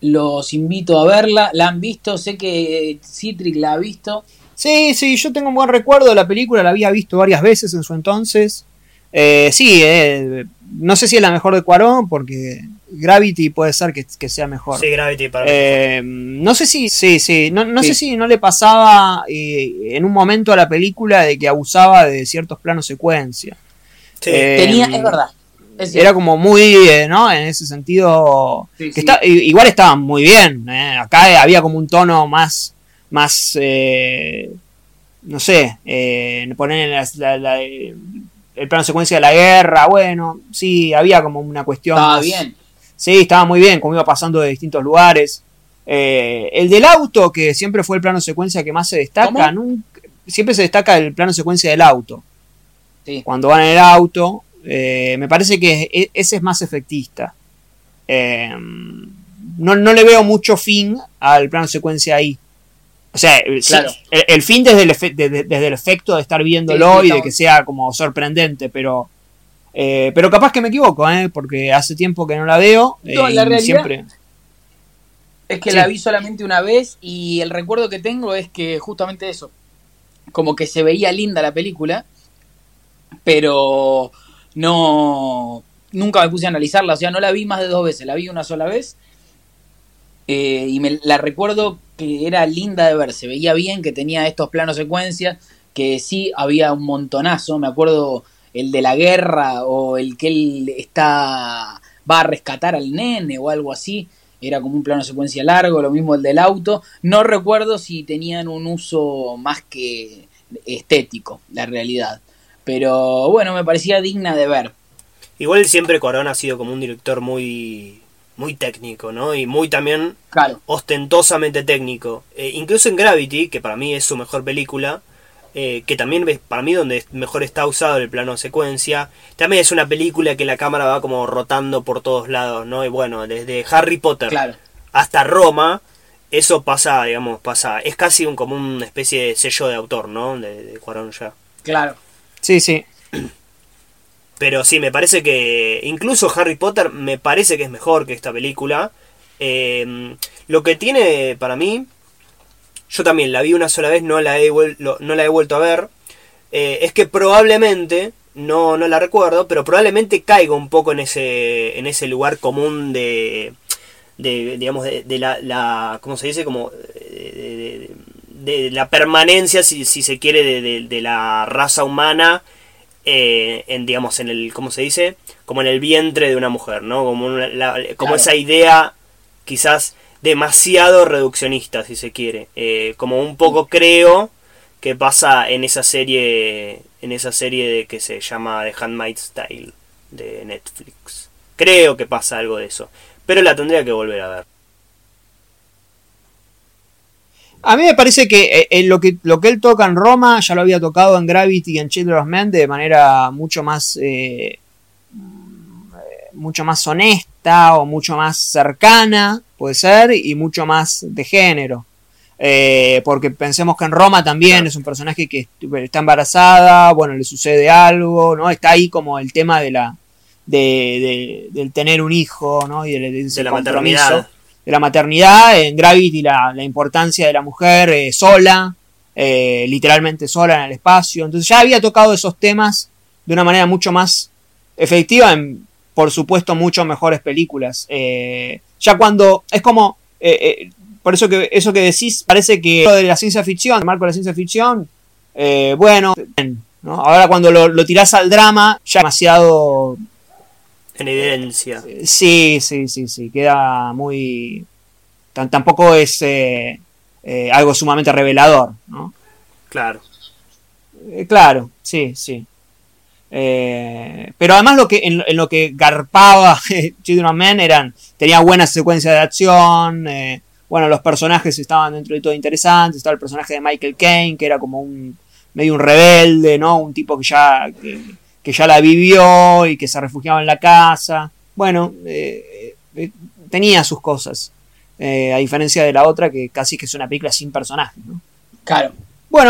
los invito a verla. ¿La han visto? Sé que Citric la ha visto. Sí, sí, yo tengo un buen recuerdo de la película, la había visto varias veces en su entonces. Eh, sí, eh, no sé si es la mejor de Cuarón, porque Gravity puede ser que, sea mejor. Sí, Gravity para eh, No sé si, sí, sí, no, no sé si no le pasaba en un momento a la película de que abusaba de ciertos planos secuencia. Sí. Tenía, es verdad. Era como muy, ¿no? En ese sentido. que Está, igual estaban muy bien. Acá había como un tono más. más no sé. poner la, la, el plano secuencia de la guerra, bueno, sí, había como una cuestión. Estaba bien. Sí, estaba muy bien, como iba pasando de distintos lugares. Eh, el del auto, que siempre fue el plano secuencia que más se destaca, siempre se destaca el plano secuencia del auto. Sí. Cuando van en el auto, eh, me parece que e, ese es más efectista. Eh, no, no, le veo mucho fin al plano secuencia ahí. O sea, el, fin desde el, desde el efecto de estar viéndolo y de que sea como sorprendente, pero eh, pero capaz que me equivoco, ¿eh? porque hace tiempo que no la veo. No, la realidad siempre... es que la vi solamente una vez y el recuerdo que tengo es que justamente eso, como que se veía linda la película, pero no nunca me puse a analizarla, o sea, no la vi más de dos veces, la vi una sola vez eh, y me la recuerdo que era linda de ver, se veía bien, que tenía estos planos secuencias, que sí había un montonazo, me acuerdo el de la guerra o el que él está va a rescatar al nene o algo así, era como un plano secuencia largo, lo mismo el del auto, no recuerdo si tenían un uso más que estético, la realidad, pero bueno, me parecía digna de ver. Igual siempre Corona ha sido como un director muy muy técnico, ¿no? Y muy también ostentosamente técnico. Eh, incluso en Gravity, que para mí es su mejor película, eh, que también para mí donde mejor está usado el plano secuencia, también es una película que la cámara va como rotando por todos lados, ¿no? Y bueno, desde Harry Potter hasta Roma, eso pasa, digamos, pasa, es casi un, como una especie de sello de autor, ¿no? De, de Cuarón ya. Claro. Sí, sí. Pero sí, me parece que incluso Harry Potter me parece que es mejor que esta película. Em, lo que tiene para mí, yo también la vi una sola vez, no la he, no la he vuelto a ver, eh, es que probablemente, no, no la recuerdo, pero probablemente caiga un poco en ese, en ese lugar común de, de digamos, de, la, la, ¿cómo se dice? Como de, de la permanencia, si, si se quiere, de, la raza humana eh, en digamos en el cómo se dice como en el vientre de una mujer no como como esa idea quizás demasiado reduccionista si se quiere. Eh, como un poco creo que pasa en esa serie en esa serie de que se llama The Handmaid's Tale de Netflix. Creo que pasa algo de eso pero la tendría que volver a ver a mí me parece que eh, lo, que lo que él toca en Roma ya lo había tocado en Gravity y en Children of Men de manera mucho más eh, mucho más honesta o mucho más cercana, puede ser, y mucho más de género. Eh, porque pensemos que en Roma también es un personaje que está embarazada, bueno, le sucede algo, ¿no? Está ahí como el tema de la de, del tener un hijo, ¿no? Y de, la maternidad de la maternidad, en Gravity la, la importancia de la mujer eh, sola, eh, literalmente sola en el espacio. Entonces ya había tocado esos temas de una manera mucho más efectiva en, por supuesto, mucho mejores películas. Eh, ya cuando es como, por eso que eso que decís, parece que lo de la ciencia ficción, el marco de la ciencia ficción, bueno, ahora cuando lo, lo tirás al drama, ya demasiado en evidencia. Sí, sí, sí, sí, queda muy... tampoco es eh, eh, algo sumamente revelador, ¿no? Claro. Eh, claro, sí, sí. pero además lo que en, lo que garpaba Children of Men eran tenía buenas secuencias de acción bueno los personajes estaban dentro de todo interesantes estaba el personaje de Michael Caine que era como un medio un rebelde no un tipo que ya que ya la vivió y que se refugiaba en la casa. Bueno, eh, eh, tenía sus cosas. Eh, a diferencia de la otra, que casi que es una película sin personajes, ¿no? Claro.